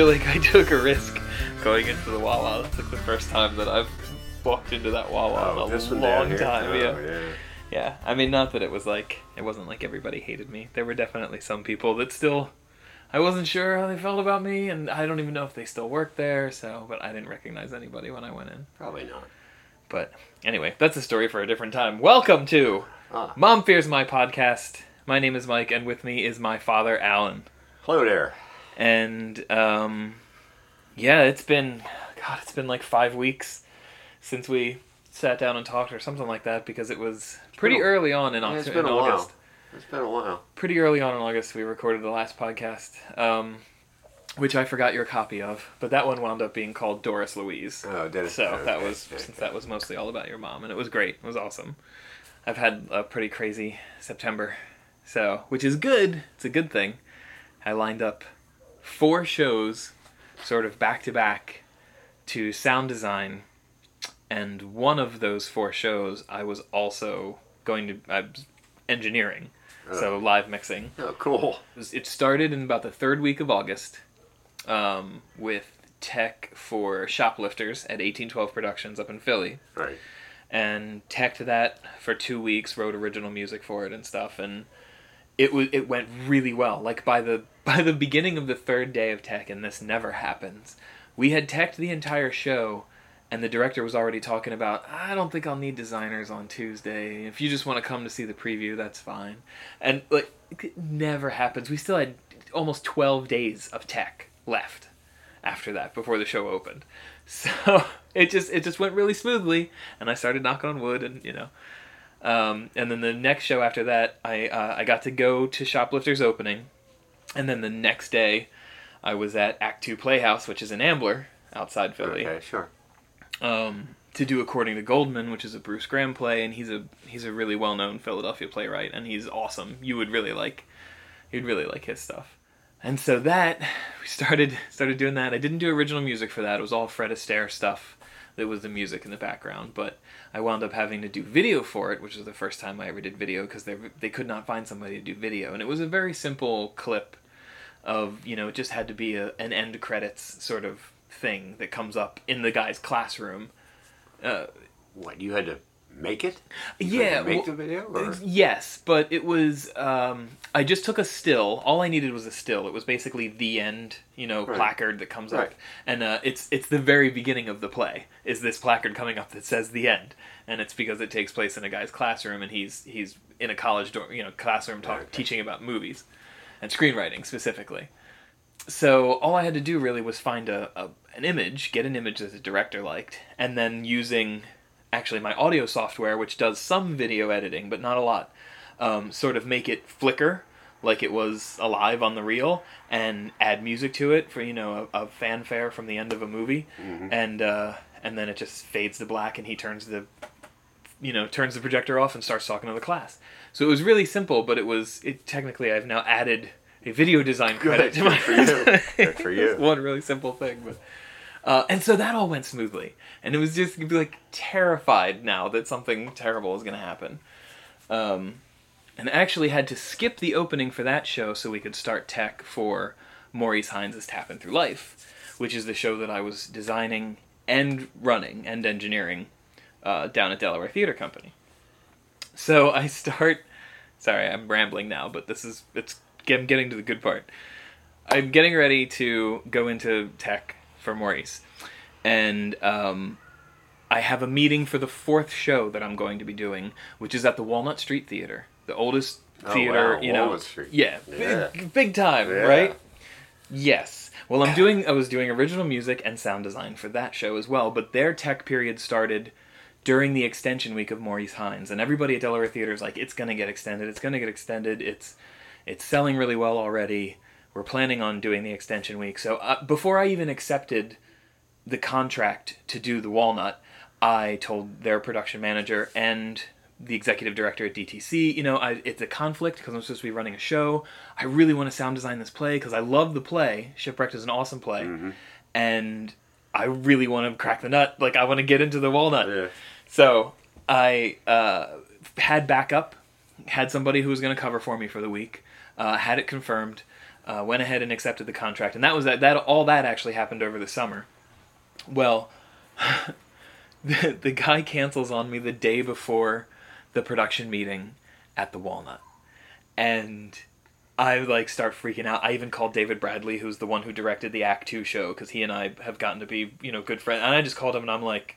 feel like I feel like I took a risk going into the Wawa. That's like the first time that I've walked into that Wawa Oh, in this a long time. Oh, yeah. yeah. Yeah, I mean, not that it was like it wasn't like everybody hated me. There were definitely some people that still, I wasn't sure how they felt about me, and I don't even know if they still work there. So, but I didn't recognize anybody when I went in. Probably not. But anyway, that's a story for a different time. Welcome to Ah, Mom Fears My podcast. My name is Mike, and with me is my father, Alan. hello there. And um, yeah, it's been God, it's been like five weeks since we sat down and talked, or something like that, because it was pretty early on in, Yeah, it's been in a while. August. It's been a while. Pretty early on in August, we recorded the last podcast, um, which I forgot your copy of, but that one wound up being called Doris Louise. Oh, did it? So that was okay. since that was mostly all about your mom, and it was great. It was awesome. I've had a pretty crazy September, so which is good. It's a good thing. I lined up four shows, sort of back to back, to sound design, and one of those four shows I was also going to I was engineering, so live mixing. Oh, cool. It was- It started in about the third week of August um, with tech for shoplifters at 1812 Productions up in Philly. Right. And teched that for two weeks, wrote original music for it and stuff, and it was it went really well. Like by the by the beginning of the third day of tech, and this never happens. We had teched the entire show, and the director was already talking about. I don't think I'll need designers on Tuesday. If you just want to come to see the preview, that's fine. And like, it never happens. We still had almost twelve days of tech left after that before the show opened. So it just it just went really smoothly, and I started knocking on wood, and you know. Um, and then the next show after that, I uh, I got to go to Shoplifters opening, and then the next day, I was at Act Two Playhouse, which is in Ambler outside Philly, Okay, sure. um, to do According to Goldman, which is a Bruce Graham play, and he's a he's a really well known Philadelphia playwright, and he's awesome. You would really like, you'd really like his stuff. And so that we started started doing that. I didn't do original music for that. It was all Fred Astaire stuff that was the music in the background. But I wound up having to do video for it, which was the first time I ever did video because they they could not find somebody to do video, and it was a very simple clip of you know it just had to be a, an end credits sort of thing that comes up in the guy's classroom. Uh, What, you had to make it? Yeah, make well- the video? Or? Yes, but it was. Um, I just took a still. All I needed was a still. It was basically the end, you know, Right. placard that comes Right. up, and uh, it's it's the very beginning of the play. Is this placard coming up that says the end? And it's because it takes place in a guy's classroom, and he's he's in a college dorm, you know, classroom talk, Okay. teaching about movies and screenwriting specifically. So all I had to do really was find a, a an image, get an image that the director liked, and then using actually my audio software, which does some video editing but not a lot, um, sort of make it flicker like it was alive on the reel, and add music to it for you know a, a fanfare from the end of a movie, and uh, and then it just fades to black, and he turns the you know turns the projector off and starts talking to the class. So it was really simple, but it was it technically I've now added a video design credit Good, to my good for you. Good for you. one really simple thing, but uh, and so that all went smoothly, and it was just like terrified now that something terrible is going to happen, um, and actually had to skip the opening for that show so we could start tech for Maurice Hines' Tapping Through Life, which is the show that I was designing and running and engineering uh, down at Delaware Theater Company. So I start. Sorry, I'm rambling now, but this is it's. I'm getting to the good part. I'm getting ready to go into tech for Maurice, and um, I have a meeting for the fourth show that I'm going to be doing, which is at the Walnut Street Theater, the oldest Oh, theater. wow, you know, Walnut Street. yeah, Yeah. Big, big time, Yeah. right? Yes. Well, I'm doing. I was doing original music and sound design for that show as well, but their tech period started during the extension week of Maurice Hines, and everybody at Delaware Theater is like, "It's gonna get extended. It's gonna get extended. It's it's selling really well already. We're planning on doing the extension week." So uh, before I even accepted the contract to do the Walnut, I told their production manager and the executive director at DTC, you know, I, it's a conflict because I'm supposed to be running a show. I really want to sound design this play because I love the play. Shipwrecked is an awesome play, and I really want to crack the nut. Like I want to get into the walnut. Yeah. So I uh, had backup, had somebody who was going to cover for me for the week, uh, had it confirmed. Uh, went ahead and accepted the contract, and that was that. That all that actually happened over the summer. Well, the the guy cancels on me the day before the production meeting at the Walnut, and I like start freaking out. I even called David Bradley, who's the one who directed the Act Two show, because he and I have gotten to be you know good friends. And I just called him and I'm like,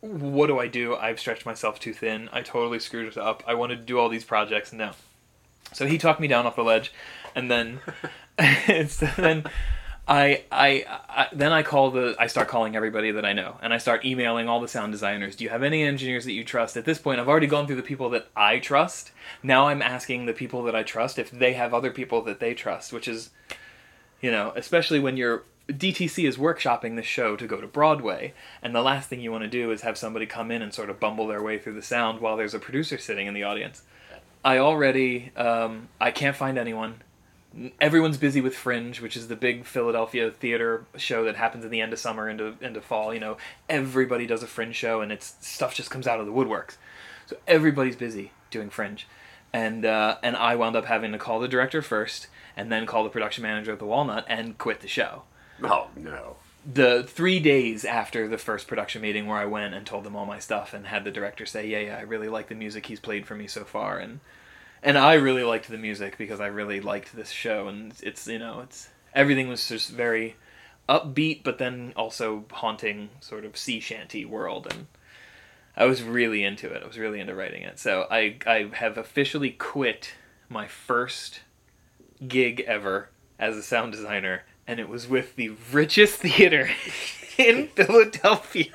"What do I do? I've stretched myself too thin. I totally screwed it up. I wanted to do all these projects, no." So he talked me down off the ledge, and then, so then I, I, I then I call the I start calling everybody that I know and I start emailing all the sound designers. Do you have any engineers that you trust? At this point, I've already gone through the people that I trust. Now I'm asking the people that I trust if they have other people that they trust, which is you know, especially when you're DTC is workshopping this show to go to Broadway, and the last thing you want to do is have somebody come in and sort of bumble their way through the sound while there's a producer sitting in the audience. I already um, I can't find anyone everyone's busy with Fringe, which is the big Philadelphia theater show that happens in the end of summer into into fall. You know, everybody does a Fringe show, and it's stuff just comes out of the woodworks. So everybody's busy doing Fringe, and uh, and I wound up having to call the director first, and then call the production manager at the Walnut, and quit the show. Oh no. The three days after the first production meeting, where I went and told them all my stuff, and had the director say, "Yeah, yeah, I really like the music he's played for me so far," and and I really liked the music because I really liked this show, and it's you know it's everything was just very upbeat, but then also haunting sort of sea shanty world, and I was really into it. I was really into writing it. So I I have officially quit my first gig ever as a sound designer, and it was with the richest theater in Philadelphia.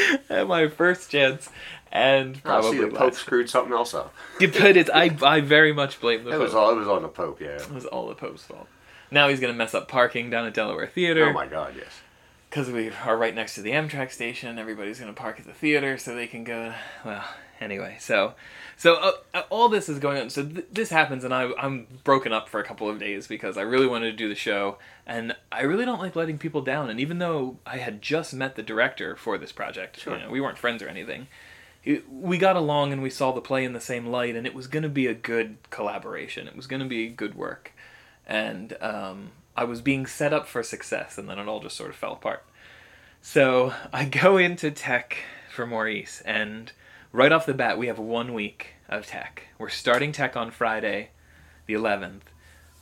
my first chance and probably the Pope screwed something else up. But it's I I very much blame the It Pope. was all it was on the Pope, yeah. It was all the Pope's fault. Now he's gonna mess up parking down at Delaware Theater Oh my God, yes. because we are right next to the Amtrak station. Everybody's gonna park at the theater so they can go. Well, anyway, so so uh, uh, all this is going on. So th- this happens, and I I'm broken up for a couple of days because I really wanted to do the show, and I really don't like letting people down. And even though I had just met the director for this project, Sure. you know, we weren't friends or anything. It- We got along and we saw the play in the same light, and it was going to be a good collaboration. It was going to be good work, and um, I was being set up for success, and then it all just sort of fell apart. So I go into tech for Maurice, and right off the bat, we have one week of tech. We're starting tech on Friday, the 11th,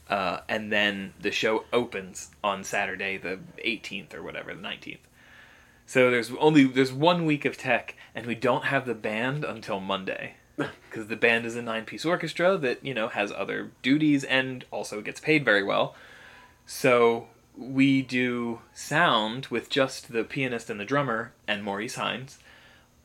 uh, and then the show opens on Saturday, the 18th or whatever, the 19th. So there's only there's one week of tech, and we don't have the band until Monday, because the band is a nine-piece orchestra that you know has other duties and also gets paid very well. So we do sound with just the pianist and the drummer and Maurice Hines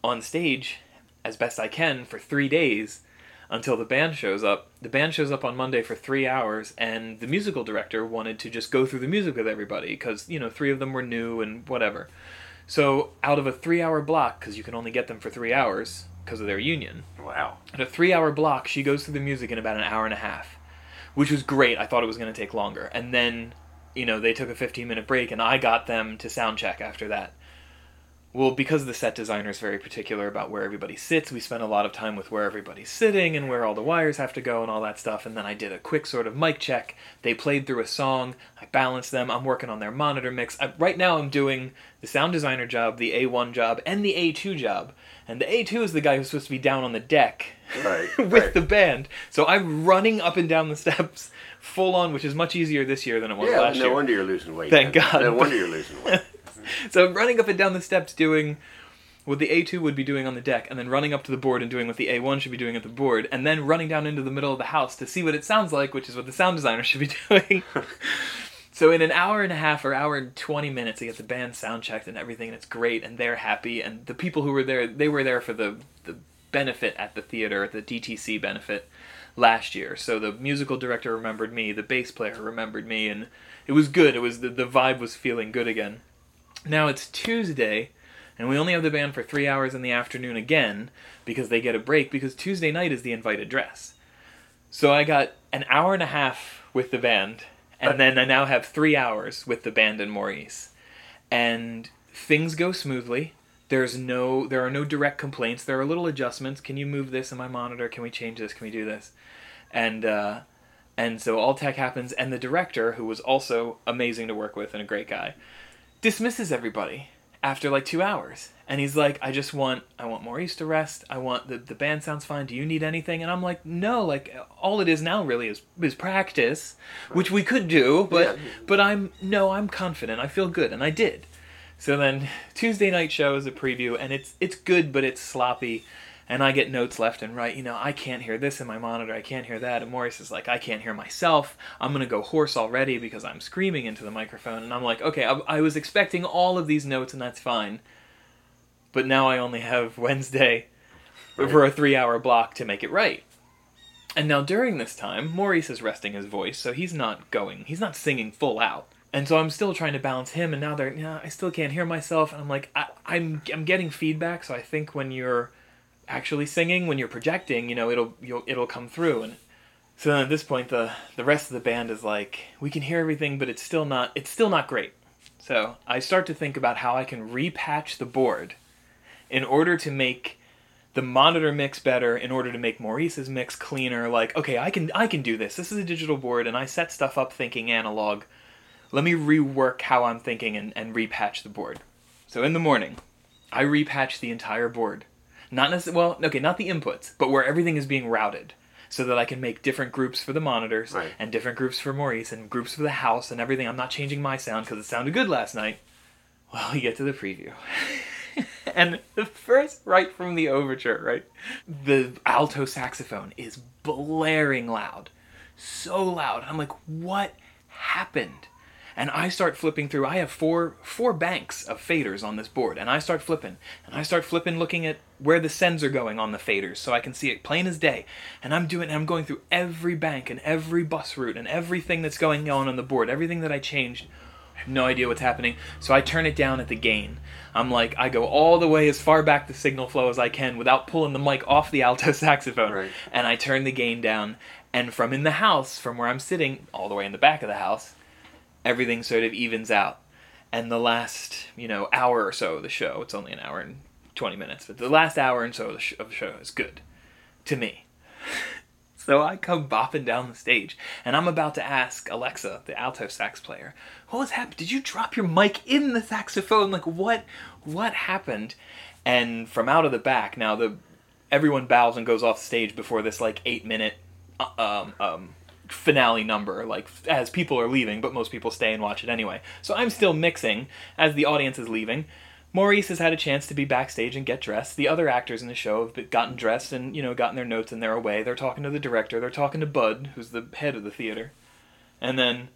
on stage as best I can for three days until the band shows up. The band shows up on Monday for three hours, and the musical director wanted to just go through the music with everybody because, you know, three of them were new and whatever. So, out of a three hour block, because you can only get them for three hours because of their union, Wow. at a three hour block, she goes through the music in about an hour and a half, which was great. I thought it was going to take longer. And then, you know, they took a 15 minute break, and I got them to sound check after that. Well, because the set designer is very particular about where everybody sits, we spent a lot of time with where everybody's sitting and where all the wires have to go and all that stuff. And then I did a quick sort of mic check. They played through a song. I balanced them. I'm working on their monitor mix. I, right now, I'm doing the sound designer job, the A1 job, and the A2 job. And the A2 is the guy who's supposed to be down on the deck Right. with right. the band. So I'm running up and down the steps full on, which is much easier this year than it was yeah, last no year. No wonder you're losing weight. Thank. God. No wonder you're losing weight. So I'm running up and down the steps doing what the A2 would be doing on the deck, and then running up to the board and doing what the A1 should be doing at the board, and then running down into the middle of the house to see what it sounds like, which is what the sound designer should be doing. so in an hour and a half or hour and 20 minutes, I get the band sound checked and everything, and it's great, and they're happy, and the people who were there, they were there for the, the benefit at the theater, the DTC benefit last year. So the musical director remembered me, the bass player remembered me, and it was good. It was the, the vibe was feeling good again. Now it's Tuesday, and we only have the band for three hours in the afternoon again because they get a break because Tuesday night is the invited dress. So I got an hour and a half with the band, and then I now have three hours with the band and Maurice. And things go smoothly. There's no there are no direct complaints. There are little adjustments. Can you move this in my monitor? Can we change this? Can we do this? And uh, And so all tech happens, and the director, who was also amazing to work with and a great guy, dismisses everybody after like two hours. And he's like, I just want I want Maurice to rest. I want the the band sounds fine. Do you need anything? And I'm like, no, like all it is now really is is practice, which we could do, but Yeah. but I'm no, I'm confident. I feel good, and I did. So then Tuesday night show is a preview, and it's it's good, but it's sloppy. And I get notes left and right. You know, I can't hear this in my monitor. I can't hear that. And Maurice is like, I can't hear myself. I'm gonna go hoarse already because I'm screaming into the microphone. And I'm like, okay, I, I was expecting all of these notes, and that's fine. But now I only have Wednesday for a three-hour block to make it right. And now during this time, Maurice is resting his voice, so he's not going. He's not singing full out. And so I'm still trying to balance him, and now they're, yeah, I still can't hear myself, and I'm like, I, I'm, I'm getting feedback. So I think when you're actually singing, when you're projecting, you know, it'll, it'll come through. And so then at this point, the, the rest of the band is like, we can hear everything, but it's still not, it's still not great. So I start to think about how I can repatch the board in order to make the monitor mix better in order to make Maurice's mix cleaner. Like okay I can I can do this. This is a digital board and I set stuff up thinking analog. Let me rework how I'm thinking and, and repatch the board. So in the morning I repatch the entire board not necessarily well okay not the inputs but where everything is being routed so that I can make different groups for the monitors Right. and different groups for Maurice and groups for the house and everything I'm not changing my sound because it sounded good last night well we get to the preview and the first right from the overture, right? The alto saxophone is blaring loud. So loud. I'm like, what happened? And I start flipping through. I have four four banks of faders on this board, and I start flipping. And I start flipping looking at where the sends are going on the faders so I can see it plain as day. And I'm doing and I'm going through every bank and every bus route and everything that's going on on the board, everything that I changed. I have no idea what's happening. So I turn it down at the gain. I'm like, I go all the way as far back the signal flow as I can without pulling the mic off the alto saxophone. Right. And I turn the gain down. And from in the house, from where I'm sitting, all the way in the back of the house, everything sort of evens out. And the last, you know, hour or so of the show, it's only an hour and 20 minutes, but the last hour and so of the, sh- of the show is good to me. So I come bopping down the stage, and I'm about to ask Alexa, the alto sax player, "What was happened? Did you drop your mic in the saxophone? Like what? What happened?" And from out of the back, now the everyone bows and goes off stage before this like eight minute uh, um, um, finale number, like as people are leaving, but most people stay and watch it anyway. So I'm still mixing as the audience is leaving. Maurice has had a chance to be backstage and get dressed. The other actors in the show have gotten dressed and you know gotten their notes and they're away. They're talking to the director. They're talking to Bud, who's the head of the theater. And then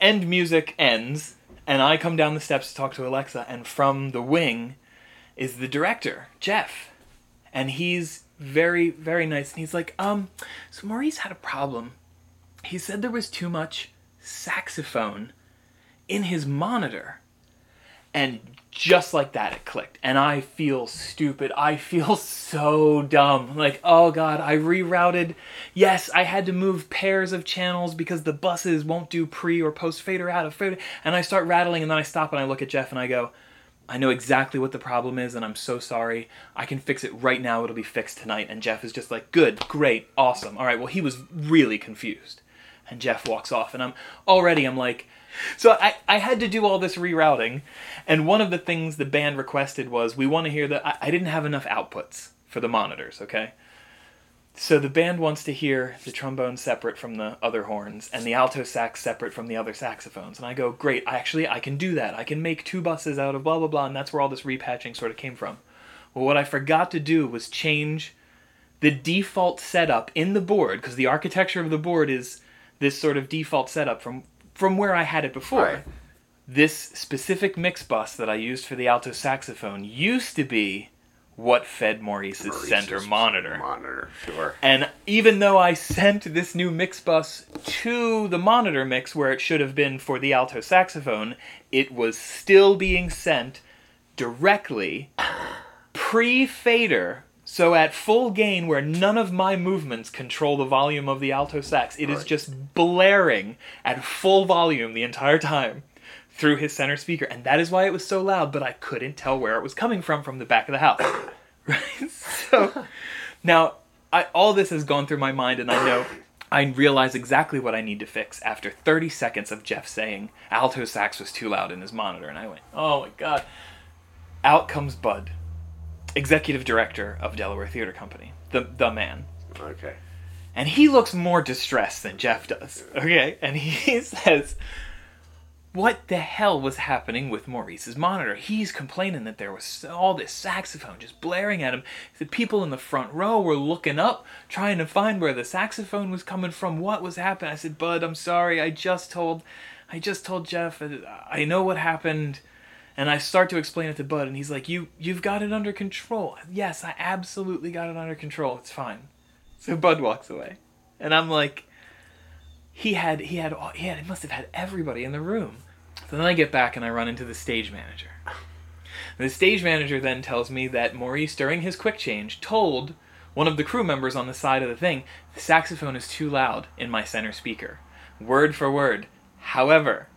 end music ends, and I come down the steps to talk to Alexa, and from the wing is the director, Jeff. And he's very, very nice. And he's like, um, so Maurice had a problem. He said there was too much saxophone in his monitor. And just like that, it clicked. And I feel stupid. I feel so dumb. Like, oh god, I rerouted. Yes, I had to move pairs of channels because the buses won't do pre or post fader out of fader. And I start rattling, and then I stop and I look at Jeff and I go, I know exactly what the problem is, and I'm so sorry. I can fix it right now. It'll be fixed tonight. And Jeff is just like, good, great, awesome. All right, well, he was really confused. And Jeff walks off, and I'm already, I'm like, so I, I had to do all this rerouting. And one of the things the band requested was we want to hear the, I, I didn't have enough outputs for the monitors, okay? So the band wants to hear the trombone separate from the other horns and the alto sax separate from the other saxophones. And I go, great, actually I can do that. I can make two buses out of blah blah blah, and that's where all this repatching sort of came from. Well, what I forgot to do was change the default setup in the board because the architecture of the board is this sort of default setup from from where I had it before. Right. This specific mix bus that I used for the alto saxophone used to be what fed Maurice's, Maurice's center monitor. Monitor, sure. And even though I sent this new mix bus to the monitor mix where it should have been for the alto saxophone, it was still being sent directly pre fader. So at full gain, where none of my movements control the volume of the alto sax, it is Right. just blaring at full volume the entire time through his center speaker, and that is why it was so loud. But I couldn't tell where it was coming from from the back of the house. Right. So now, I, all this has gone through my mind, and I know I realize exactly what I need to fix after 30 seconds of Jeff saying alto sax was too loud in his monitor, and I went, "Oh my god!" Out comes Bud, executive director of Delaware Theater Company, the the man, Okay. and he looks more distressed than Jeff does. Okay, and he says, "What the hell was happening with Maurice's monitor? He's complaining that there was all this saxophone just blaring at him. The people in the front row were looking up, trying to find where the saxophone was coming from. What was happening?" I said, "Bud, I'm sorry. I just told, I just told Jeff. uh, I know what happened." And I start to explain it to Bud, and he's like, "You, you've got it under control." Yes, I absolutely got it under control. It's fine. So Bud walks away, and I'm like, he had he had all- he had he must have had everybody in the room. So then I get back and I run into the stage manager. The stage manager then tells me that Maurice, during his quick change, told one of the crew members on the side of the thing, the saxophone is too loud in my center speaker. Word for word. However,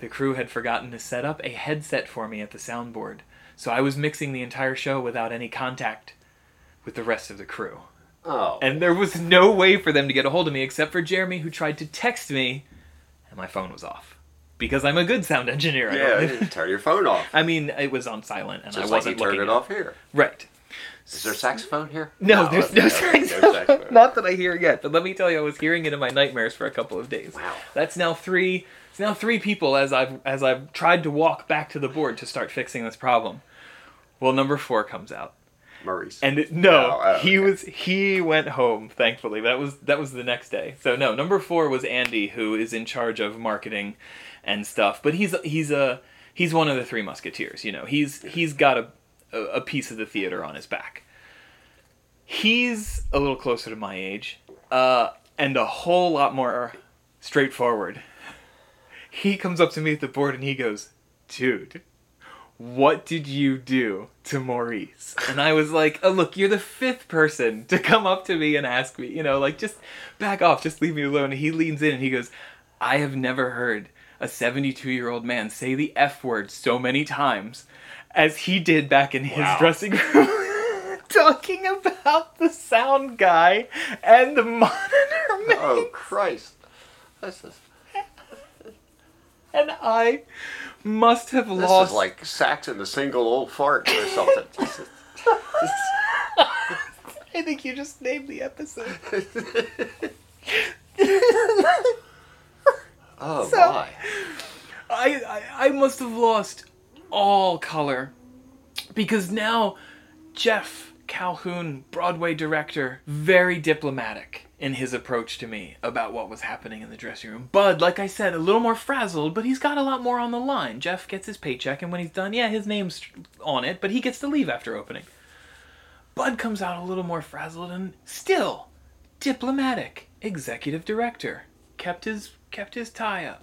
the crew had forgotten to set up a headset for me at the soundboard, so I was mixing the entire show without any contact with the rest of the crew. Oh. And there was no way for them to get a hold of me except for Jeremy, who tried to text me, and my phone was off. Because I'm a good sound engineer. I yeah, you turn your phone off. I mean, it was on silent, and Just I like you wasn't turn looking it off here. Right. Is there a saxophone here? No, there's no, okay, saxophone. Not that I hear yet, but let me tell you, I was hearing it in my nightmares for a couple of days. Wow. That's now three. Now three people as I've as I've tried to walk back to the board to start fixing this problem. Well, number four comes out. Maurice. And it, no, he was he went home. Thankfully, that was that was the next day. So no, number four was Andy, who is in charge of marketing and stuff. But he's he's a he's one of the three musketeers. You know, he's he's got a a a piece of the theater on his back. He's a little closer to my age, uh, and a whole lot more straightforward. He comes up to me at the board and he goes, "Dude." what did you do to Maurice? And I was like, oh, look, you're the fifth person to come up to me and ask me, you know, like, just back off, just leave me alone. And he leans in and he goes, I have never heard a 72 year old man say the F word so many times as he did back in his Wow. dressing room. Talking about the sound guy and the monitor man. oh Christ. This is And I must have this lost is like sax in a single old fart or something. I think you just named the episode. oh So- my. I, I I must have lost all color because now Jeff Calhoun, Broadway director, very diplomatic in his approach to me about what was happening in the dressing room. Bud, like I said, a little more frazzled, but he's got a lot more on the line. Jeff gets his paycheck, and when he's done, yeah, his name's on it, but he gets to leave after opening. Bud comes out a little more frazzled and still diplomatic. Executive director kept his kept his tie up.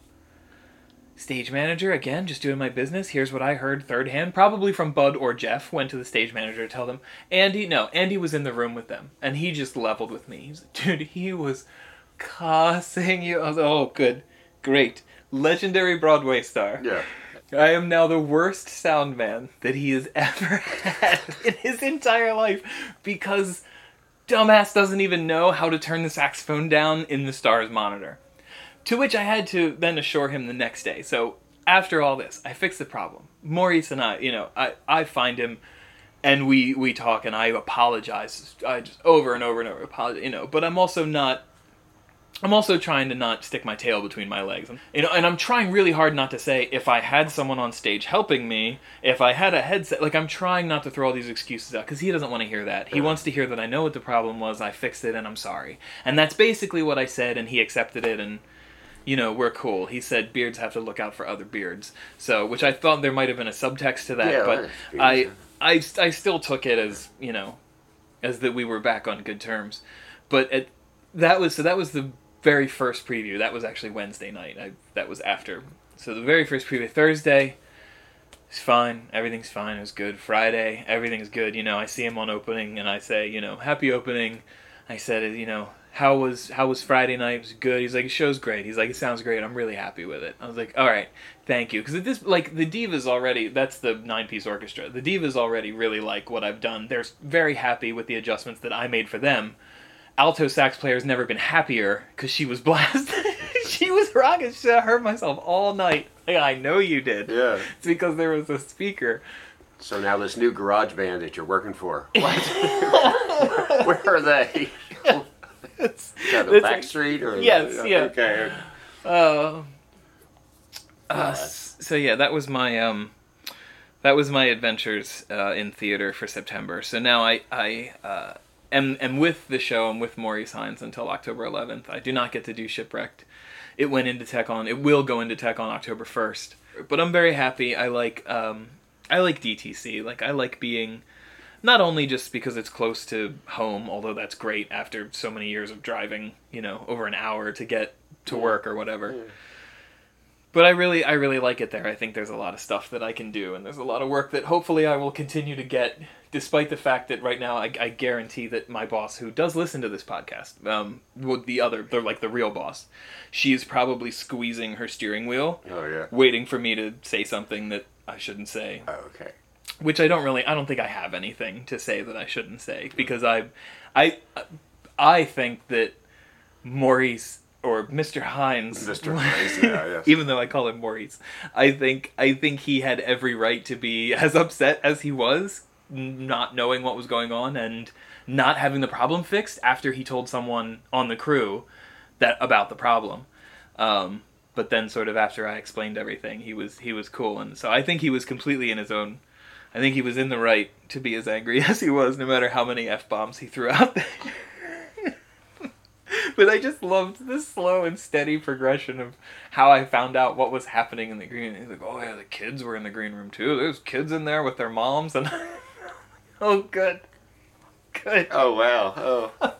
Stage manager, again, just doing my business. Here's what I heard third hand, probably from Bud or Jeff. Went to the stage manager to tell them. Andy, no, Andy was in the room with them, and he just leveled with me. He's like, dude, he was cussing you. I was, oh, good, great, legendary Broadway star. Yeah. I am now the worst sound man that he has ever had in his entire life because dumbass doesn't even know how to turn the saxophone down in the star's monitor. To which I had to then assure him the next day. So after all this, I fixed the problem. Maurice and I, you know, I, I find him and we we talk and I apologize. I just over and over and over apologize, you know, but I'm also not I'm also trying to not stick my tail between my legs. You know, and I'm trying really hard not to say if I had someone on stage helping me, if I had a headset, like I'm trying not to throw all these excuses out cuz he doesn't want to hear that. He wants to hear that I know what the problem was, I fixed it and I'm sorry. And that's basically what I said and he accepted it and you know, we're cool. He said beards have to look out for other beards. So, which I thought there might have been a subtext to that, Yeah, but I I I still took it as, you know, as that we were back on good terms. But it, that was so that was the very first preview. That was actually Wednesday night. I, that was after. So the very first preview Thursday. It's fine. Everything's fine. It was good. Friday, everything's good. You know, I see him on opening, and I say, you know, happy opening. I said, you know, how was how was Friday night? It was good. He's like, the show's great. He's like, it sounds great. I'm really happy with it. I was like, all right, thank you. Because at this, like, the Divas already. That's the nine piece orchestra. The Divas already really like what I've done. They're very happy with the adjustments that I made for them. alto sax player has never been happier because she was blasted. she was rocking. She said, I heard myself all night. Like, I know you did. Yeah. It's because there was a speaker. So now this new garage band that you're working for, what? where are they? It's, Is that it's back street or? Yes, yeah. Okay. Uh, uh, so yeah, that was my um, that was my adventures uh, in theater for September. So now I I uh, am am with the show. I'm with Maurice Hines until October 11th. I do not get to do Shipwrecked. It went into Tech on. It will go into Tech on October 1st. But I'm very happy. I like um, I like DTC. Like I like being. Not only just because it's close to home, although that's great after so many years of driving, you know, over an hour to get to work or whatever but I really I really like it there. I think there's a lot of stuff that I can do, and there's a lot of work that hopefully I will continue to get, despite the fact that right now I, I guarantee that my boss, who does listen to this podcast, um, would the other, they're like the real boss, she is probably squeezing her steering wheel, Oh yeah. waiting for me to say something that I shouldn't say, Oh, okay. Which I don't really I don't think I have anything to say that I shouldn't say because I I I think that Maurice or Mr. Hines Mr. Hines, yeah, yes. even though I call him Maurice I think I think he had every right to be as upset as he was not knowing what was going on and not having the problem fixed after he told someone on the crew that about the problem um, but then sort of after I explained everything he was he was cool and so I think he was completely in his own I think he was in the right to be as angry as he was, no matter how many f bombs he threw out there. but I just loved the slow and steady progression of how I found out what was happening in the green. He's like, "Oh yeah, the kids were in the green room too. There's kids in there with their moms." And oh, good, good. Oh wow. Oh.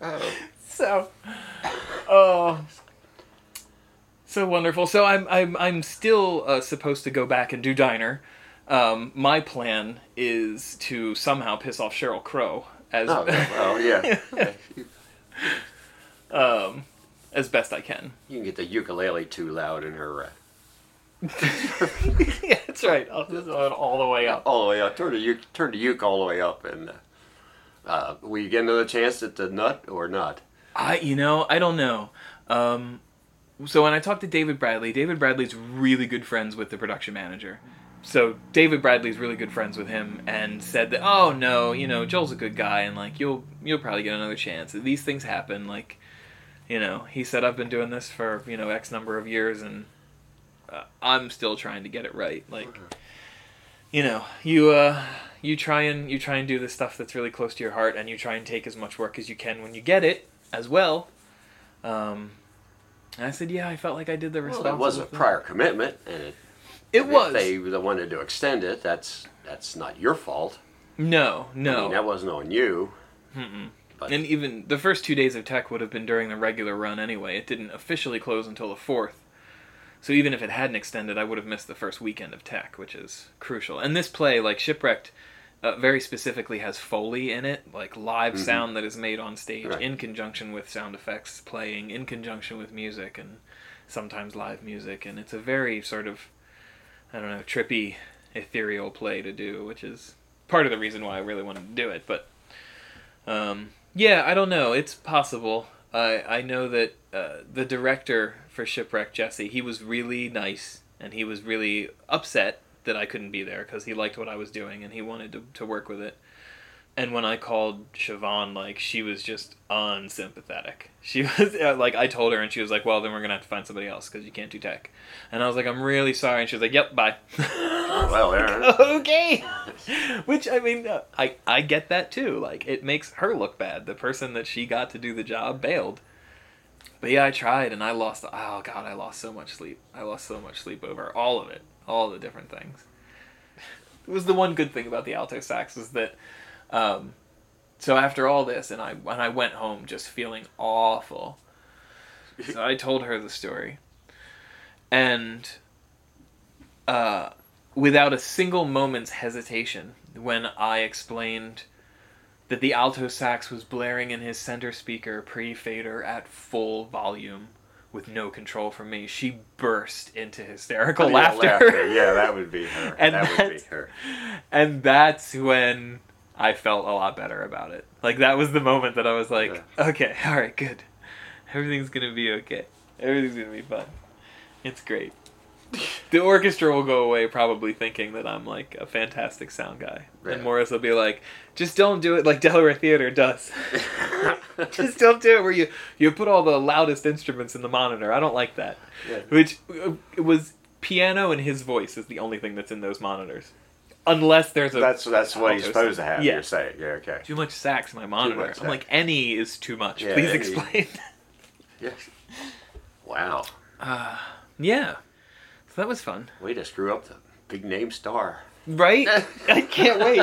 Oh. So, oh, so wonderful. So I'm I'm I'm still uh, supposed to go back and do diner. Um, my plan is to somehow piss off Sheryl Crow as Oh, well, yeah. Yeah. Um, as best I can. you can get the ukulele too loud in her. Uh, yeah, that's right. I'll just go all the way up. all the way up. Turn the uke, turn the uke all the way up, and uh, uh, will you get another chance at the nut or not? I, you know, I don't know. Um, so when I talked to David Bradley, David Bradley's really good friends with the production manager. So David Bradley's really good friends with him, and said that, oh no, you know, Joel's a good guy, and like you'll you'll probably get another chance. These things happen. Like, you know, he said I've been doing this for you know X number of years, and uh, I'm still trying to get it right. Like, you know, you uh, you try and you try and do the stuff that's really close to your heart, and you try and take as much work as you can when you get it as well. Um, and I said, yeah, I felt like I did the Well, responsible. that was a prior commitment, and it, It if was. they wanted to extend it. That's that's not your fault. No, I no. mean, that wasn't on you. Mm-mm. But And even the first two days of tech would have been during the regular run anyway. It didn't officially close until the fourth. So even if it hadn't extended, I would have missed the first weekend of tech, which is crucial. And this play, like Shipwrecked, uh, very specifically has Foley in it, like live Mhm. sound that is made on stage Right. in conjunction with sound effects playing, in conjunction with music, and sometimes live music. And it's a very sort of, I don't know, trippy, ethereal play to do, which is part of the reason why I really wanted to do it. But um, yeah, I don't know. It's possible. I I know that uh, the director for Shipwreck, Jesse, he was really nice and he was really upset that I couldn't be there because he liked what I was doing and he wanted to, to work with it. And when I called Siobhan, like she was just unsympathetic. She was uh, like, I told her, and she was like, "Well, then we're gonna have to find somebody else because you can't do tech." And I was like, "I'm really sorry," and she was like, "Yep, bye." Well, there. okay. Which I mean, uh, I I get that too. Like it makes her look bad. The person that she got to do the job bailed. But yeah, I tried and I lost. Oh god, I lost so much sleep. I lost so much sleep over all of it, all the different things. It was the one good thing about the alto sax was that. Um, so after all this, and I when I went home just feeling awful. So I told her the story, and uh, without a single moment's hesitation, when I explained that the alto sax was blaring in his center speaker pre-fader at full volume with no control from me, she burst into hysterical Yeah, laughter. Yeah, that would be her. And that would be her. and that's when I felt a lot better about it. Like that was the moment that I was like, okay, all right, good. Everything's gonna be okay. Everything's gonna be fun. It's great. The orchestra will go away probably thinking that I'm like a fantastic sound guy, Yeah. and Maurice will be like, just don't do it like Delaware Theater does. just don't do it where you you put all the loudest instruments in the monitor. I don't like that. Yeah. Which uh, it was piano and his voice is the only thing that's in those monitors, unless there's a That's that's what he's alto supposed to have. Yeah. You're saying, yeah, okay. too much sax in my monitor. I'm like any is too much. Yeah, Please any. explain. Yes. Wow. uh, yeah. So that was fun, Way to screw up the big name star. right? I can't wait.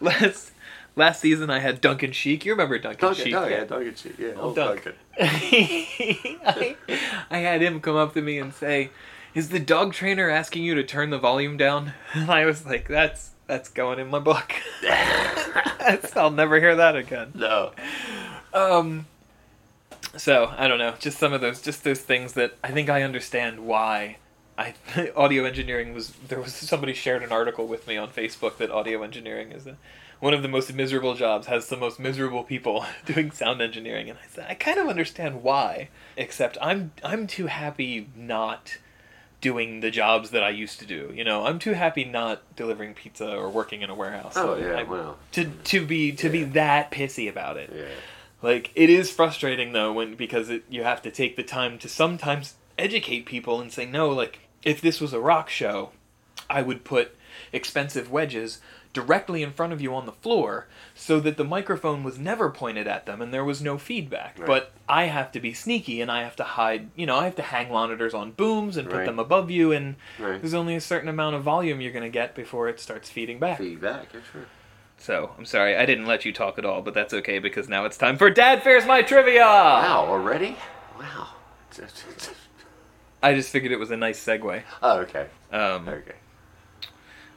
Last last season I had Duncan Sheik. You remember Duncan, Duncan, Sheik? oh yeah, Duncan, Sheik, yeah, Oh, old Dunk. Duncan. I, I had him come up to me and say, "Is the dog trainer asking you to turn the volume down?" And I was like, "That's that's going in my book. I'll never hear that again." No. Um. So I don't know, just some of those, just those things that I think I understand why. I audio engineering was there was somebody shared an article with me on Facebook that audio engineering is a, one of the most miserable jobs, has the most miserable people doing sound engineering, and I said I kind of understand why, except I'm I'm too happy not doing the jobs that I used to do. You know, I'm too happy not delivering pizza or working in a warehouse. Oh So yeah, I- well, to to be to be that pissy about it. yeah. Like it is frustrating though when because it, you have to take the time to sometimes educate people and say no like if this was a rock show I would put expensive wedges directly in front of you on the floor so that the microphone was never pointed at them and there was no feedback. Right. But I have to be sneaky and I have to hide, you know, I have to hang monitors on booms and put Right. them above you and Right. there's only a certain amount of volume you're going to get before it starts feeding back. Feedback, yeah, sure. So, I'm sorry I didn't let you talk at all, but that's okay because now it's time for Dad Fares My Trivia. Wow, already? Wow. I just figured it was a nice segue. Oh, okay. Um, Okay.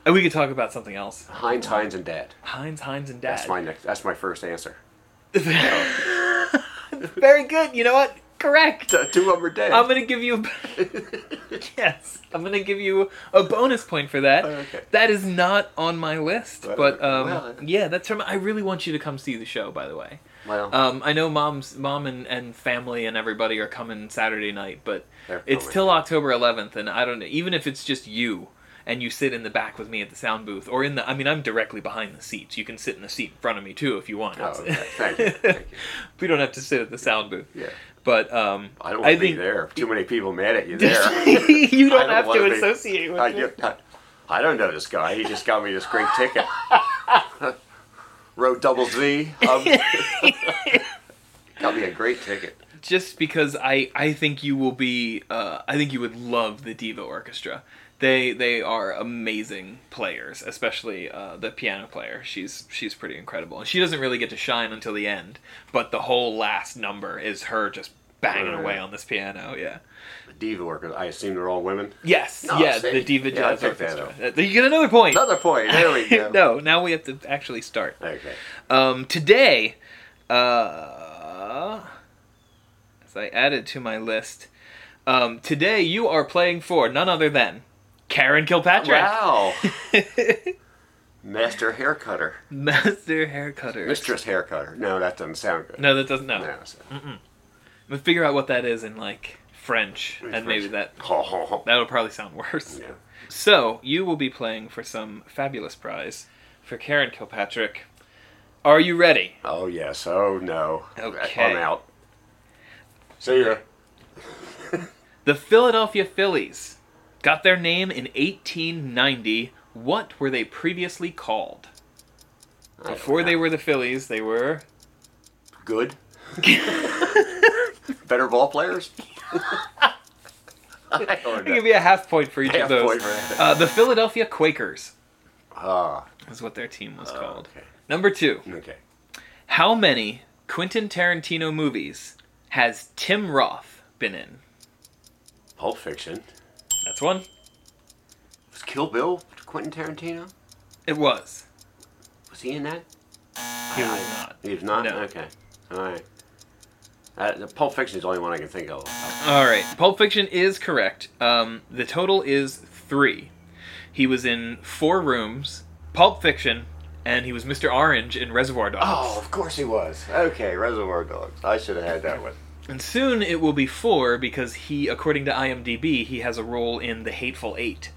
And we could talk about something else. Heinz, Heinz, and Dad. Heinz, Heinz, and Dad. That's my next. That's my first answer. Very good. You know what? Correct. Two of them are dead. I'm gonna give you. yes, I'm gonna give you a bonus point for that. Okay. That is not on my list, Well, but um, well. yeah, that's from. I really want you to come see the show. By the way, well, um, I know mom's mom and, and family and everybody are coming Saturday night, but it's till October 11th, and I don't know. Even if it's just you and you sit in the back with me at the sound booth, or in the. I mean, I'm directly behind the seats. You can sit in the seat in front of me too if you want. Oh, okay. Thank you. Thank you. we don't have to sit at the sound booth. yeah. But um, I don't want to be think there. Too many people mad at you there. you don't, don't have to be- associate with I, me. I, I don't know this guy. He just got me this great ticket. Wrote double Z. Um, got me a great ticket. Just because I, I think you will be, uh, I think you would love the Diva Orchestra. They they are amazing players, especially uh, the piano player. She's she's pretty incredible, and she doesn't really get to shine until the end. But the whole last number is her just banging away on this piano. Yeah. The diva worker. I assume they're all women. Yes. No, yeah. see? The Diva Yeah, Jazz that Orchestra. You get another point. Another point. There we go. no, now we have to actually start. Okay. Um, today, uh, as I added to my list, um, today you are playing for none other than Karen Kilpatrick, Wow. Master haircutter. master haircutter. Mistress haircutter. No, that doesn't sound good. No, that doesn't. No, No, so- Let's figure out what that is in like French, and maybe that Oh, that'll probably sound worse. yeah. So you will be playing for some fabulous prize for Karen Kilpatrick. Are you ready? Oh yes. Oh no. Okay. I'm out. See ya. The Philadelphia Phillies got their name in 1890. What were they previously called? Before they were the Phillies, they were. good. Better ball players. I don't I'll know. give you a half point for each Half of those. point for. Uh, the Philadelphia Quakers Ah. is what their team was called. Okay. Number two. Okay. How many Quentin Tarantino movies has Tim Roth been in? Pulp Fiction. That's one. Was Kill Bill Quentin Tarantino? It was. Was he in that? He was not. He was not. No. Okay. All right. Uh, the Pulp Fiction is the only one I can think of. All right. Pulp Fiction is correct. Um, the total is three. He was in Four Rooms, Pulp Fiction, and he was Mr. Orange in Reservoir Dogs. Oh, of course he was. Okay, Reservoir Dogs. I should have had that one. And soon it will be four because he, according to IMDb, he has a role in The Hateful Eight,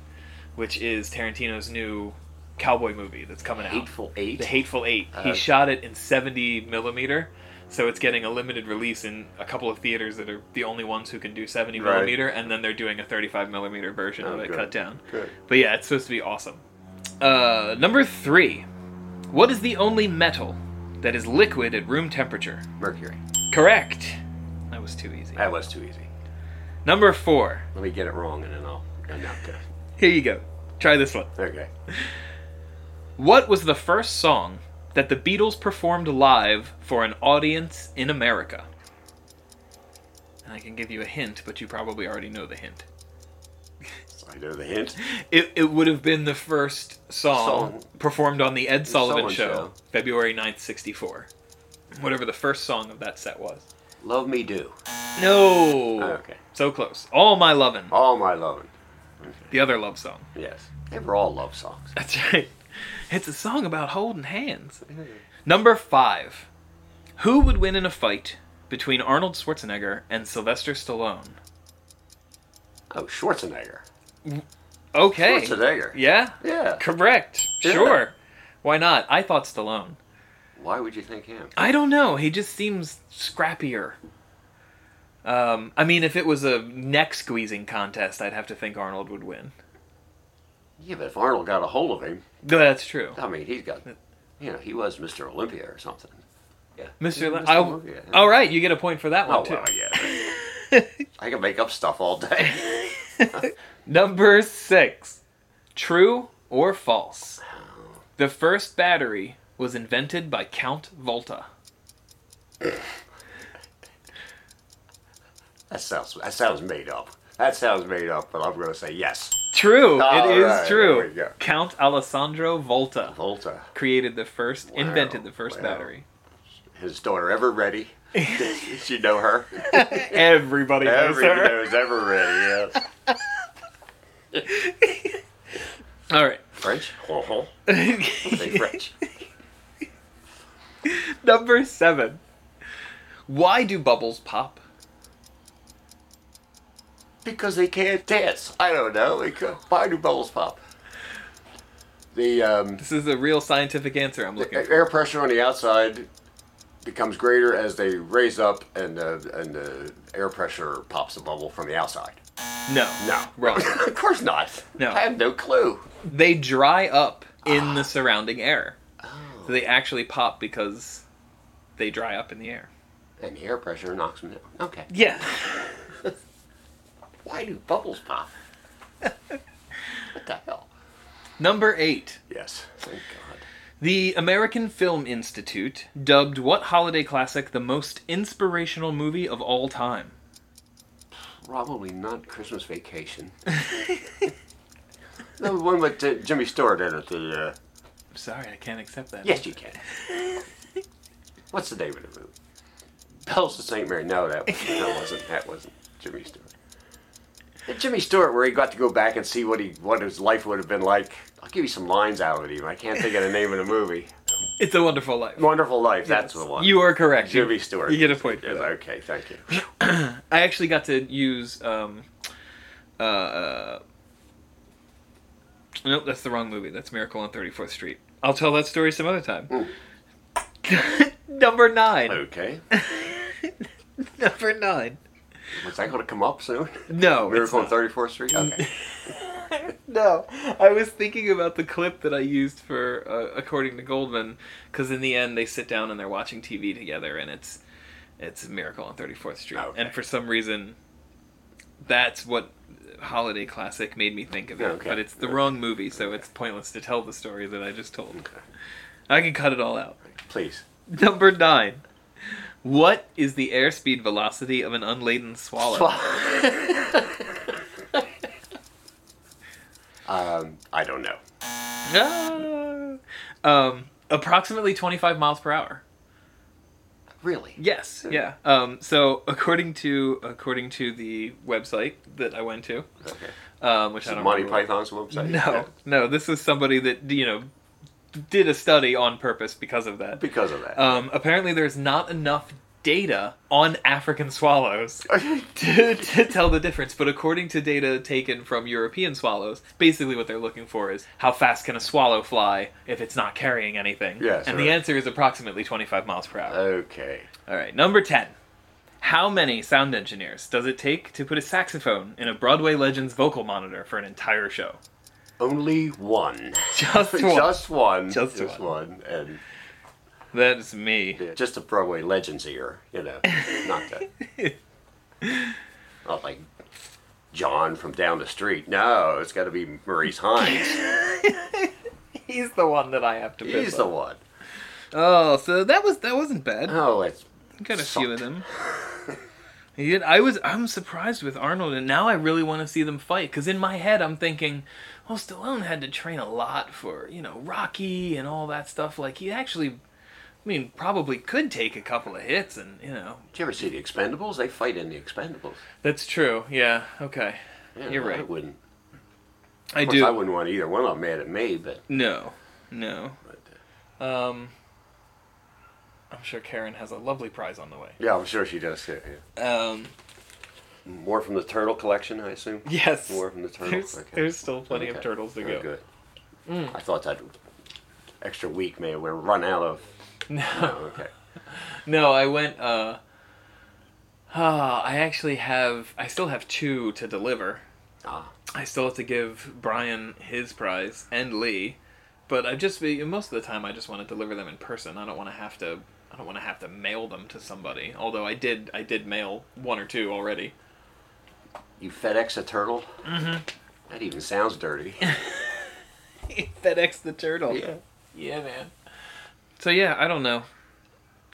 which is Tarantino's new cowboy movie that's coming out. Hateful Eight. The Hateful Eight. he Uh, shot it in 70 millimeter, so it's getting a limited release in a couple of theaters that are the only ones who can do 70 Right. millimeter, and then they're doing a 35 millimeter version Oh, of it good. cut down. Good. But yeah, it's supposed to be awesome. Uh, number three. What is the only metal that is liquid at room temperature? Mercury. Correct. Was too easy. That was too easy. Number four. Let me get it wrong and then I'll. Not. Here you go. Try this one. Okay. What was the first song that the Beatles performed live for an audience in America? And I can give you a hint, but you probably already know the hint. I know the hint. It, it would have been the first song, Song. performed on the Ed Sullivan Sullivan show, Show. February 9th, 64. Whatever the first song of that set was. Love Me Do. No! Okay. So close. All My Lovin', All My Lovin'. the other love song. Yes. They were all love songs. That's right. It's a song about holding hands. Number five. Who would win in a fight between Arnold Schwarzenegger and Sylvester Stallone? Oh, Schwarzenegger. Okay. Schwarzenegger. Yeah? Yeah. Correct. Yeah. Sure. Why not? I thought Stallone. Why would you think him? I don't know. He just seems scrappier. Um, I mean, if it was a neck squeezing contest, I'd have to think Arnold would win. Yeah, but if Arnold got a hold of him, That's true. I mean, he's got, you know, he was Mr. Olympia or something. Yeah. Mr. Mr. I- Olympia. All right, you get a point for that one Oh, too. well, yeah. I can make up stuff all day. Number six. True or false? The first battery was invented by Count Volta. That sounds that sounds made up. That sounds made up, but I'm going to say yes. True, All it is right, true. there we go. Count Alessandro Volta Volta, created the first, Wow, invented the first wow. battery. his daughter, ever ready? You know her? Everybody knows Every her. knows ever ready. Yes. All right. French. Uh-huh. Say French. Number seven. Why do bubbles pop? Because they can't dance. I don't know. Why do bubbles pop? The um, This is a real scientific answer I'm looking for. air pressure on the outside becomes greater as they raise up, and the and the air pressure pops a bubble from the outside. No. No, Wrong. of course not. No. I have no clue. They dry up in the surrounding air. So they actually pop because they dry up in the air. And the air pressure knocks them down. Okay. Yeah. Why do bubbles pop? what the hell? Number eight. Yes. Thank God. The American Film Institute dubbed what holiday classic the most inspirational movie of all time? Probably not Christmas Vacation. the one with uh, Jimmy Stewart in it. The uh, I'm sorry, I can't accept that. yes, you can. What's the name of the movie? Bells of St. Mary. No, that wasn't. That wasn't. That wasn't Jimmy Stewart. The Jimmy Stewart, where he got to go back and see what he what his life would have been like. I'll give you some lines out of it. Even I can't think of the name of the movie. It's a Wonderful Life. Wonderful Life. That's Yes. the one. You are correct. You- Jimmy Stewart. You get a point. Okay, thank you. I actually got to use. Um, uh, uh, nope, that's the wrong movie. That's Miracle on 34th Street. I'll tell that story some other time. Number nine. Okay. Number nine. Was that going to come up soon? No. Miracle on 34th Street? Okay. no, I was thinking about the clip that I used for uh, according to Goldman, because in the end they sit down and they're watching TV together, and it's it's Miracle on Thirty Fourth Street, Okay. and for some reason, that's what holiday classic made me think of it. Okay. But it's the wrong movie, so it's pointless to tell the story that I just told. Okay. I can cut it all out. Please. Number nine. What is the airspeed velocity of an unladen swallow? um, I don't know. Ah. um, approximately 25 miles per hour. Really? Yes, yeah. Um, so according to according to the website that I went to, Okay. um, which Is I don't Monty remember- Python's website? No, no. This is somebody that you know did a study on purpose because of that. Because of that. Um, apparently, there's not enough data on African swallows to, to tell the difference. But according to data taken from European swallows, basically what they're looking for is how fast can a swallow fly if it's not carrying anything? Yes, and the answer is approximately 25 miles per hour. okay. All right, number 10. How many sound engineers does it take to put a saxophone in a Broadway Legends vocal monitor for an entire show? Only one. Just one. Just one. Just one. And That's me. yeah, just a Broadway Legends ear, you know. Not that. Not like John from down the street. No, it's got to be Maurice Hines. He's the one that I have to. He's the one. Oh, so that was that wasn't bad. Oh, it's Got a few of sucked. them. Yeah, I was I'm surprised with Arnold, and now I really want to see them fight. Because in my head, I'm thinking, well, Stallone had to train a lot for you know Rocky and all that stuff. Like he actually, I mean, probably could take a couple of hits, and you know Did you ever see the Expendables? They fight in the Expendables. that's true. Yeah, okay, Yeah, You're right. I wouldn't. I do. I wouldn't want either one of them mad at me, but. No, no. but uh, Um, I'm sure Karen has a lovely prize on the way. yeah, I'm sure she does. Yeah, yeah. Um, More from the turtle collection, I assume. yes. More from the turtle. There's, okay. there's still plenty of turtles to Oh, go. Good. Mm. I thought that extra week may have run out of. No. No, okay. No, I went. Uh, ah, I actually have. I still have two to deliver. Ah, I still have to give Brian his prize and Lee, but I just be most of the time I just want to deliver them in person. I don't want to have to. I don't want to have to mail them to somebody. Although I did. I did mail one or two already. you FedEx a turtle? Mm-hmm. That even sounds dirty. FedEx the turtle. yeah. Yeah, man. So yeah, I don't know.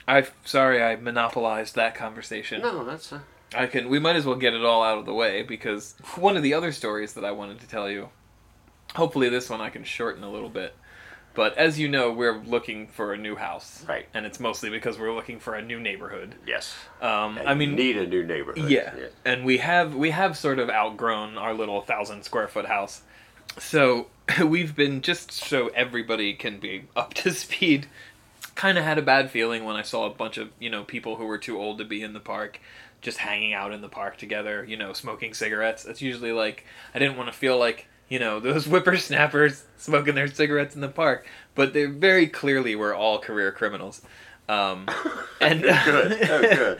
I sorry I monopolized that conversation. No, that's. Uh, I can. We might as well get it all out of the way because one of the other stories that I wanted to tell you. Hopefully, this one I can shorten a little bit. But as you know, we're looking for a new house, Right. And it's mostly because we're looking for a new neighborhood. yes. Um, I mean, need a new neighborhood. yeah. and we have we have sort of outgrown our little thousand square foot house. So we've been just so everybody can be up to speed. Kind of had a bad feeling when I saw a bunch of you know people who were too old to be in the park, just hanging out in the park together. You know, smoking cigarettes. It's usually like I didn't want to feel like you know those whippersnappers smoking their cigarettes in the park, but they very clearly were all career criminals. Um, and good. Oh, good.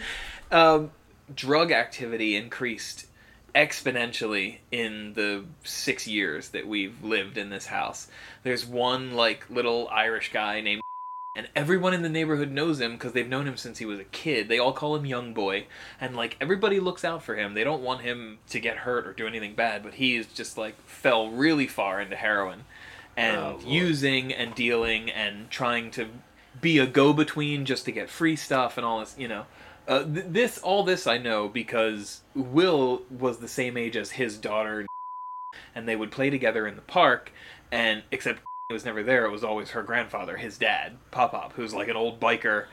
um, drug activity increased exponentially in the six years that we've lived in this house. There's one like little Irish guy named, and everyone in the neighborhood knows him because they've known him since he was a kid. They all call him Young Boy, and like everybody looks out for him. They don't want him to get hurt or do anything bad, but he is just like fell really far into heroin, and Oh, using and dealing and trying to be a go-between just to get free stuff and all this, you know. Uh, th- this all this I know because Will was the same age as his daughter, and they would play together in the park. And except it was never there, it was always her grandfather, his dad, Pop Pop, who's like an old biker,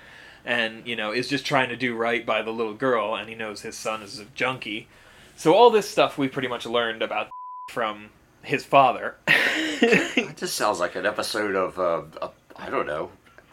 and you know is just trying to do right by the little girl, and he knows his son is a junkie. So all this stuff we pretty much learned about from his father. It just sounds like an episode of, uh, uh, I don't know,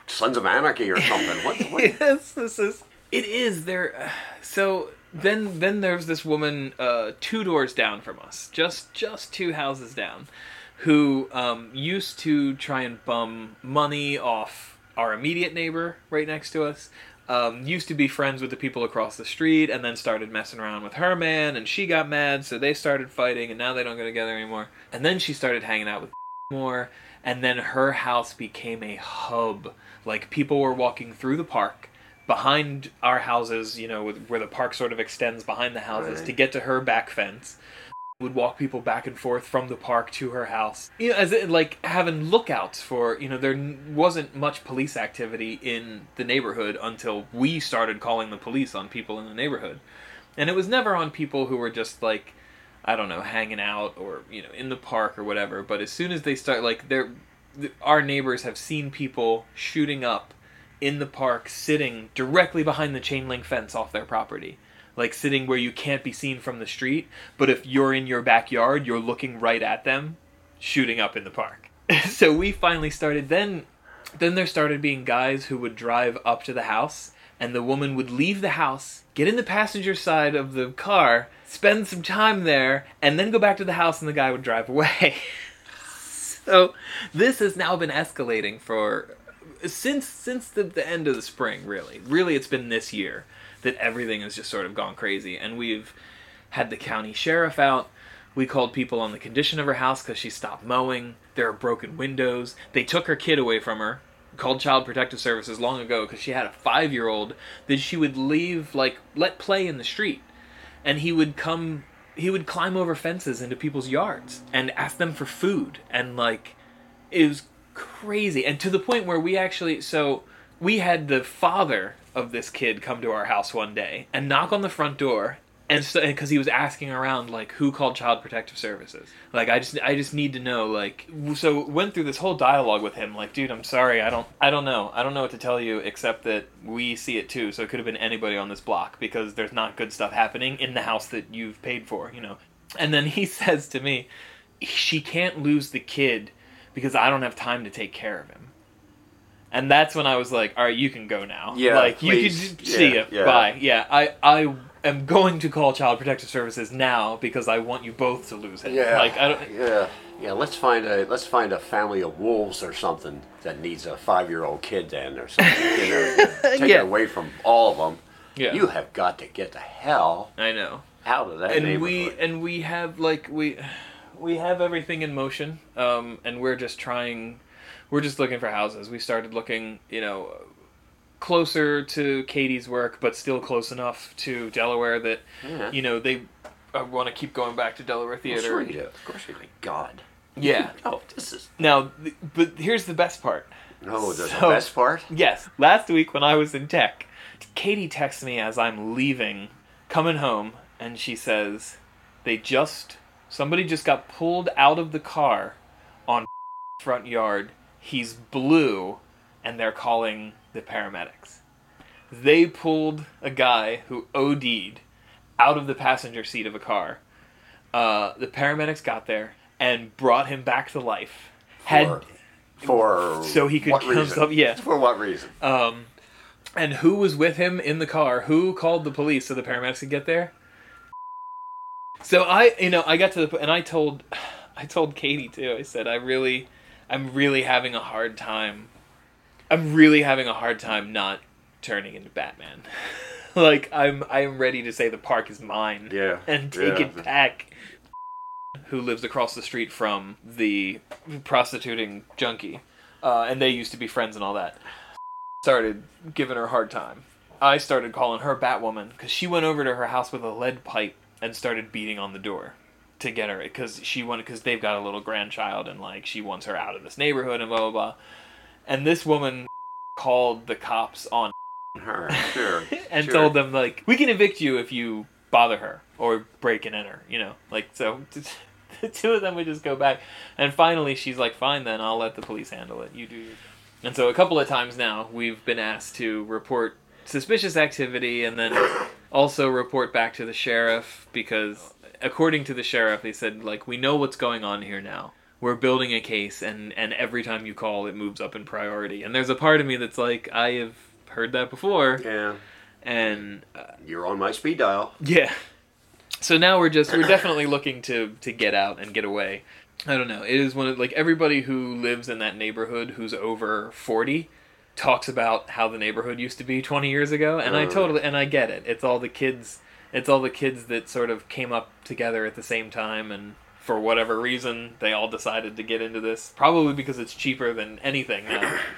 Sons of Anarchy or something. What? what? yes, this is. It is there. So then, then there's this woman uh, two doors down from us, just just two houses down, who um, used to try and bum money off our immediate neighbor right next to us. Um, used to be friends with the people across the street, and then started messing around with her man, and she got mad, so they started fighting, and now they don't go together anymore. And then she started hanging out with more, and then her house became a hub. Like people were walking through the park behind our houses, you know, with, where the park sort of extends behind the houses Right. to get to her back fence. Would walk people back and forth from the park to her house. You know, as it, like having lookouts for, you know, there n- wasn't much police activity in the neighborhood until we started calling the police on people in the neighborhood. And it was never on people who were just like I don't know, hanging out or you know in the park or whatever. But as soon as they start, like they're, th- our neighbors have seen people shooting up in the park, sitting directly behind the chain link fence off their property, like sitting where you can't be seen from the street. But if you're in your backyard, you're looking right at them, shooting up in the park. so we finally started then then there started being guys who would drive up to the house and the woman would leave the house get in the passenger side of the car spend some time there and then go back to the house and the guy would drive away so this has now been escalating for since since the, the end of the spring really really it's been this year that everything has just sort of gone crazy and we've had the county sheriff out we called people on the condition of her house because she stopped mowing. There are broken windows. They took her kid away from her. Called Child Protective Services long ago because she had a five year old that she would leave, like, let play in the street. And he would come, he would climb over fences into people's yards and ask them for food. And, like, it was crazy. And to the point where we actually, so we had the father of this kid come to our house one day and knock on the front door and so because he was asking around like who called child protective services? Like i just i just need to know like so went through this whole dialogue with him like dude i'm sorry i don't i don't know. I don't know what to tell you except that we see it too so it could have been anybody on this block because there's not good stuff happening in the house that you've paid for you know? And then he says to me she can't lose the kid because i don't have time to take care of him and that's when I was like, "All right, you can go now. Yeah, like you please. can see Yeah, it. yeah. Bye. Yeah, I I am going to call Child Protective Services now because I want you both to lose it. Yeah. Like I don't. Yeah. Yeah. Let's find a let's find a family of wolves or something that needs a five year old kid then or something. You know, take Yeah. it away from all of them. Yeah. You have got to get the hell I know. out of that and we and we have like we we have everything in motion um and we're just trying we're just looking for houses we started looking you know closer to katie's work but still close enough to delaware that Yeah. you know they uh, want to keep going back to delaware Well, theater sure you do. Of course you do. God. yeah Oh, this is. now but here's the best part No, the, the So- best part. Yes. Last week when I was in tech, Katie texts me as I'm leaving, coming home, and she says, they just, somebody just got pulled out of the car on front yard. He's blue, and they're calling the paramedics. They pulled a guy who OD'd out of the passenger seat of a car. Uh, the paramedics got there and brought him back to life. Had For, for So he could what reason? himself, yeah. For what reason? Um, and who was with him in the car? Who called the police so the paramedics could get there? So I, you know, I got to the and I told, I told Katie too. I said I really, I'm really having a hard time. I'm really having a hard time not turning into Batman. like I'm, I'm ready to say the park is mine Yeah. and take yeah. it back. Who lives across the street from the prostituting junkie, uh, and they used to be friends and all that. Started giving her a hard time. I started calling her Batwoman because she went over to her house with a lead pipe and started beating on the door to get her because she wanted because they've got a little grandchild and like she wants her out of this neighborhood and blah blah blah. And this woman called the cops on Her, sure. and sure. told them like we can evict you if you bother her or break and enter you know like so the two of them would just go back and finally she's like fine then i'll let the police handle it you do your and so a couple of times now we've been asked to report suspicious activity and then also report back to the sheriff because according to the sheriff they said like we know what's going on here now. We're building a case and and every time you call it moves up in priority. And there's a part of me that's like i have heard that before. Yeah. and uh, You're on my speed dial. yeah. So now we're just we're definitely looking to to get out and get away. I don't know. It is one of like everybody who lives in that neighborhood who's over 40 talks about how the neighborhood used to be 20 years ago and i Uh. totally and i get it. It's all the kids it's all the kids that sort of came up together at the same time and for whatever reason they all decided to get into this probably because it's cheaper than anything now.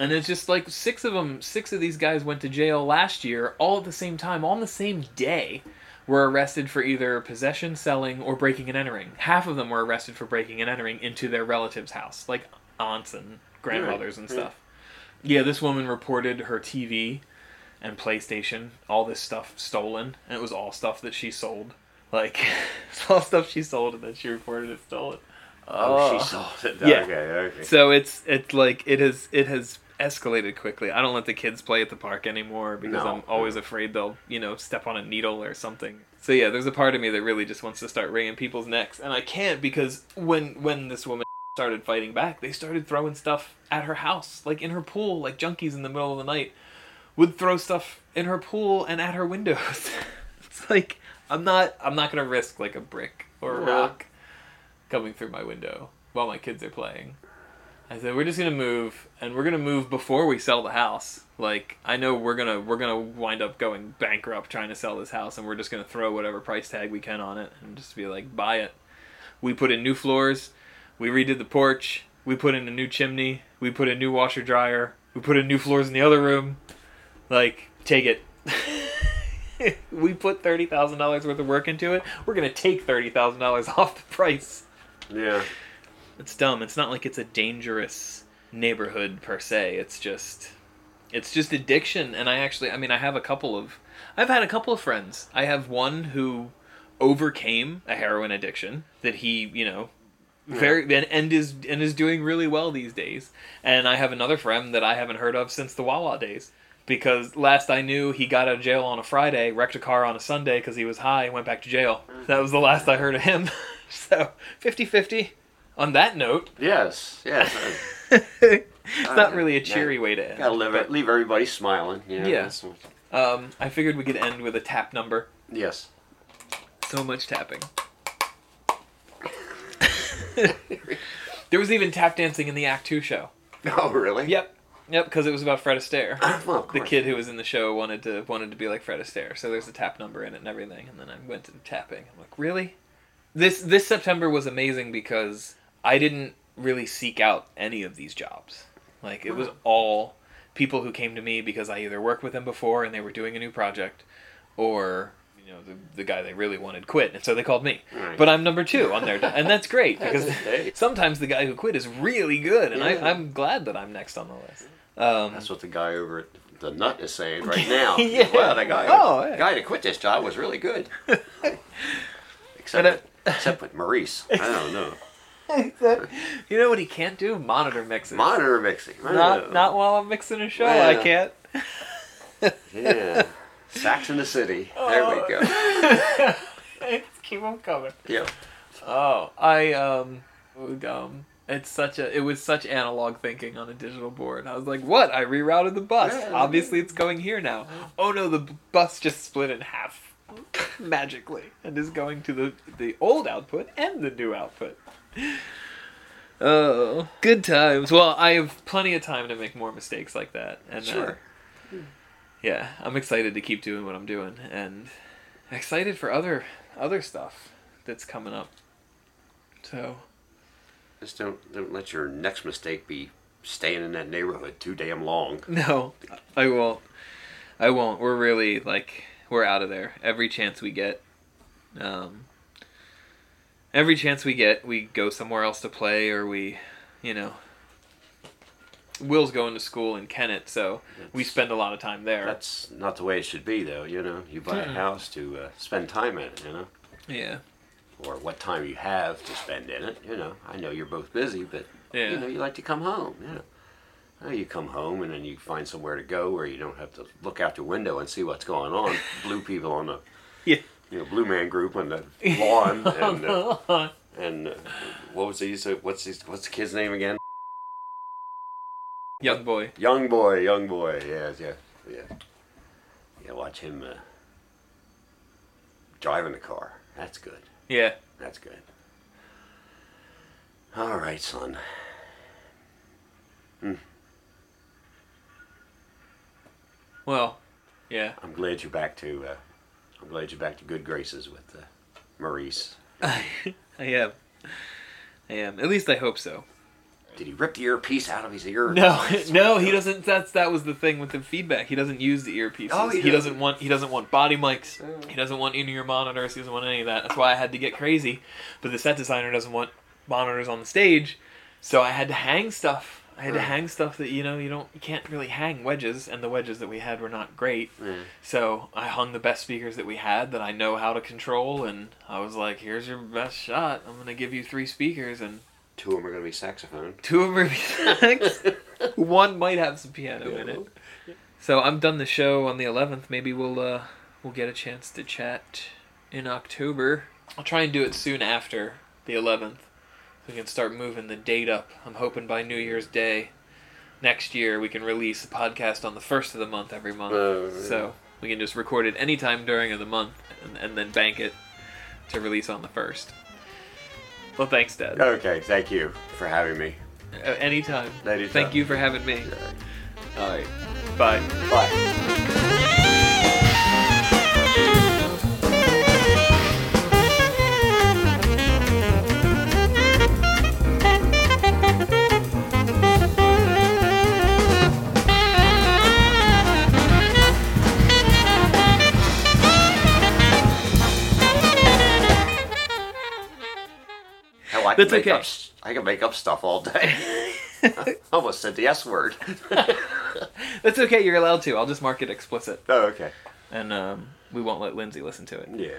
And it's just like six of them six of these guys went to jail last year all at the same time on the same day were arrested for either possession selling or breaking and entering. Half of them were arrested for breaking and entering into their relatives house like aunts and grandmothers and stuff yeah this woman reported her tv and playstation all this stuff stolen and it was all stuff that she sold like it's all stuff she sold and then she reported it stolen Oh, she uh, sold it. Yeah. Okay, okay. so it's it's like it has it has escalated quickly. I don't let the kids play at the park anymore because No. I'm always afraid they'll you know step on a needle or something. So yeah, there's a part of me that really just wants to start wringing people's necks, and I can't because when when this woman started fighting back. They started throwing stuff at her house, like in her pool, like junkies in the middle of the night would throw stuff in her pool and at her windows. it's like I'm not I'm not gonna risk like a brick or a Yeah. rock coming through my window while my kids are playing. I said we're just gonna move and we're gonna move before we sell the house. Like I know we're gonna we're gonna wind up going bankrupt trying to sell this house and we're just gonna throw whatever price tag we can on it and just be like buy it. We put in new floors, we redid the porch, we put in a new chimney, we put a new washer dryer, we put in new floors in the other room. Like, take it. we put thirty thousand dollars worth of work into it. We're gonna take thirty thousand dollars off the price. Yeah. It's dumb. It's not like it's a dangerous neighborhood per se. It's just it's just addiction and I actually I mean I have a couple of I've had a couple of friends. I have one who overcame a heroin addiction that he, you know, very and, and is and is doing really well these days. And I have another friend that I haven't heard of since the Wawa days. Because last I knew, he got out of jail on a Friday, wrecked a car on a Sunday because he was high, and went back to jail. That was the last I heard of him. so, 50 50. On that note, Yes. Yes. it's not Uh, really a yeah. cheery way to end. Gotta live it. Leave everybody smiling. You know, Yeah. Um, I figured we could end with a tap number. Yes. So much tapping. there was even tap dancing in the Act Two show. Oh, really? Yep, yep, because it was about Fred Astaire. well, the kid who was in the show wanted to wanted to be like Fred Astaire, so there's a tap number in it and everything. And then I went to the tapping. I'm like, really? This this September was amazing because I didn't really seek out any of these jobs. Like it was all people who came to me because I either worked with them before and they were doing a new project, or you know the the guy they really wanted quit, and so they called me. Right. But I'm number two on their, and that's great because sometimes the guy who quit is really good, and Yeah. I, I'm glad that I'm next on the list. Um, That's what the guy over at the nut is saying right now. Yeah. Well, the guy, Oh, yeah. guy that quit this job was really good. except, with, except with Maurice. I don't know. you know what he can't do? Monitor mixing. Monitor mixing. Not know. not while I'm mixing a show. Yeah. I can't. Yeah. Sax in the City. There we go. Keep on coming. Yeah. Oh, I um, um, it's such a it was such analog thinking on a digital board. I was like, what? I rerouted the bus. Yeah. Obviously, it's going here now. Oh no, the bus just split in half magically and is going to the the old output and the new output. Oh, good times. Well, I have plenty of time to make more mistakes like that. And uh, Sure. Yeah, I'm excited to keep doing what I'm doing and excited for other other stuff that's coming up. So, Just don't don't let your next mistake be staying in that neighborhood too damn long. no, I won't. I won't. We're really like we're out of there every chance we get. Um every chance we get, we go somewhere else to play or we, you know, Will's going to school in Kennett, so we spend a lot of time there. That's not the way it should be, though. You know, you buy a house to uh, spend time in it. You know, yeah. or what time you have to spend in it. You know, I know you're both busy, but Yeah. you know, you like to come home. Yeah. Well, you come home and then you find somewhere to go where you don't have to look out your window and see what's going on. blue people on the, Yeah. you know, blue man group on the lawn and uh, and uh, what was he? What's his, what's the kid's name again? Young boy. Young boy, young boy. Yeah, yeah, yeah. Yeah, watch him uh, driving the car. That's good. Yeah. That's good. All right, son. Hmm. Well, yeah. I'm glad you're back to. Uh, I'm glad you're back to good graces with uh, Maurice. I am. I am. At least I hope so. Did he rip the earpiece out of his ear? No, no, he doesn't. That's that was the thing with the feedback. He doesn't use the earpieces. Oh, he he, doesn't doesn't. want. He doesn't want body mics. He doesn't want in-ear monitors. He doesn't want any of that. That's why I had to get crazy. But the set designer doesn't want monitors on the stage, so I had to hang stuff. I had to hang stuff that you know you don't you can't really hang wedges, and the wedges that we had were not great. Yeah. So I hung the best speakers that we had that I know how to control, and I was like, "Here's your best shot. I'm gonna give you three speakers, and Two of them are going to be saxophone. two of them are be sax. One might have some piano in it. So I'm done the show on the 11th. Maybe we'll uh, we'll get a chance to chat in October. I'll try and do it soon after the 11th, we can start moving the date up. I'm hoping by New Year's Day next year we can release a podcast on the first of the month every month. Oh, yeah. so we can just record it anytime during the month and, and then bank it to release on the first. Well, thanks, Dad. Okay, thank you for having me. Uh, anytime. Anytime. Thank you for having me. All All right. Bye. Bye. That's make okay. up. I can make up stuff all day. Almost said the S word. That's okay. You're allowed to. I'll just mark it explicit, oh, okay. and um, we won't let Lindsay listen to it. Yeah.